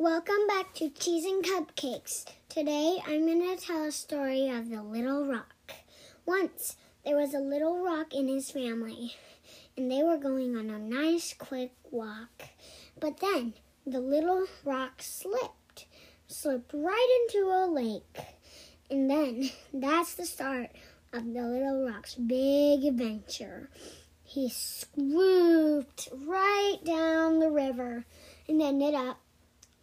Welcome back to Cheese and Cupcakes. Today I'm going to tell a story of the little rock. Once there was a little rock in his family, and they were going on a nice quick walk. But then the little rock slipped, slipped right into a lake. And then that's the start of the little rock's big adventure. He swooped right down the river and ended up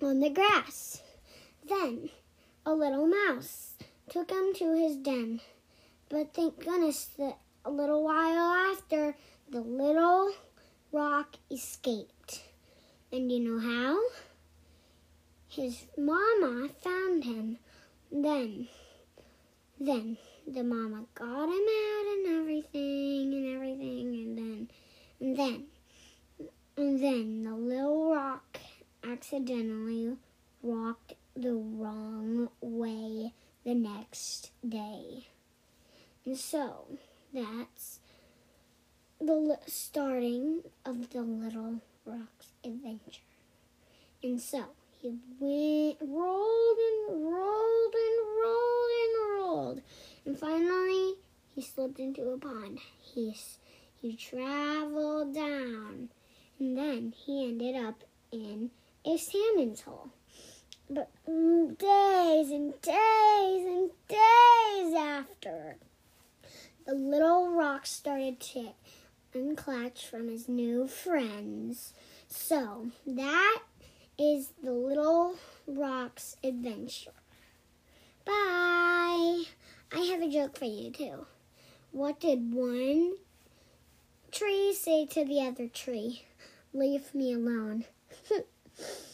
on the grass. Then a little mouse took him to his den. But thank goodness that a little while after, the little rock escaped. And you know how? His mama found him. Then, then the mama got him out and everything and everything, and then, and then, and then the little rock accidentally walked the wrong way the next day. And so that's the starting of the Little Rock's adventure. And so he went, rolled and rolled and rolled and rolled. And finally, he slipped into a pond. He, he traveled down. And then he ended up in a salmon's hole. But days and days and days after, the little rock started to unclatch from his new friends. So that is the little rock's adventure. Bye. I have a joke for you too. What did one tree say to the other tree? Leave me alone. Yeah.